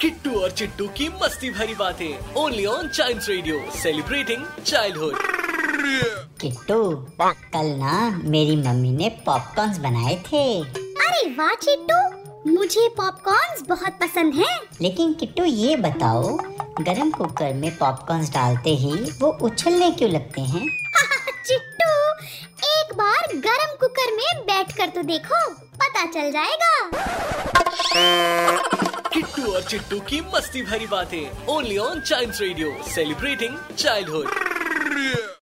किट्टू और चिट्टू की मस्ती भरी बातें only on child radio celebrating childhood Kittu कल ना मेरी मम्मी ने पॉपकॉर्न बनाए थे। अरे वाह चिट्टू मुझे पॉपकॉर्न बहुत पसंद हैं। लेकिन किट्टू ये बताओ गरम कुकर में पॉपकॉर्न डालते ही वो उछलने क्यों लगते हैं? चिट्टू एक बार गरम कुकर में बैठकर तो देखो पता चल जाएगा। किट्टू और चिट्टू की मस्ती भरी बातें only on child radio celebrating childhood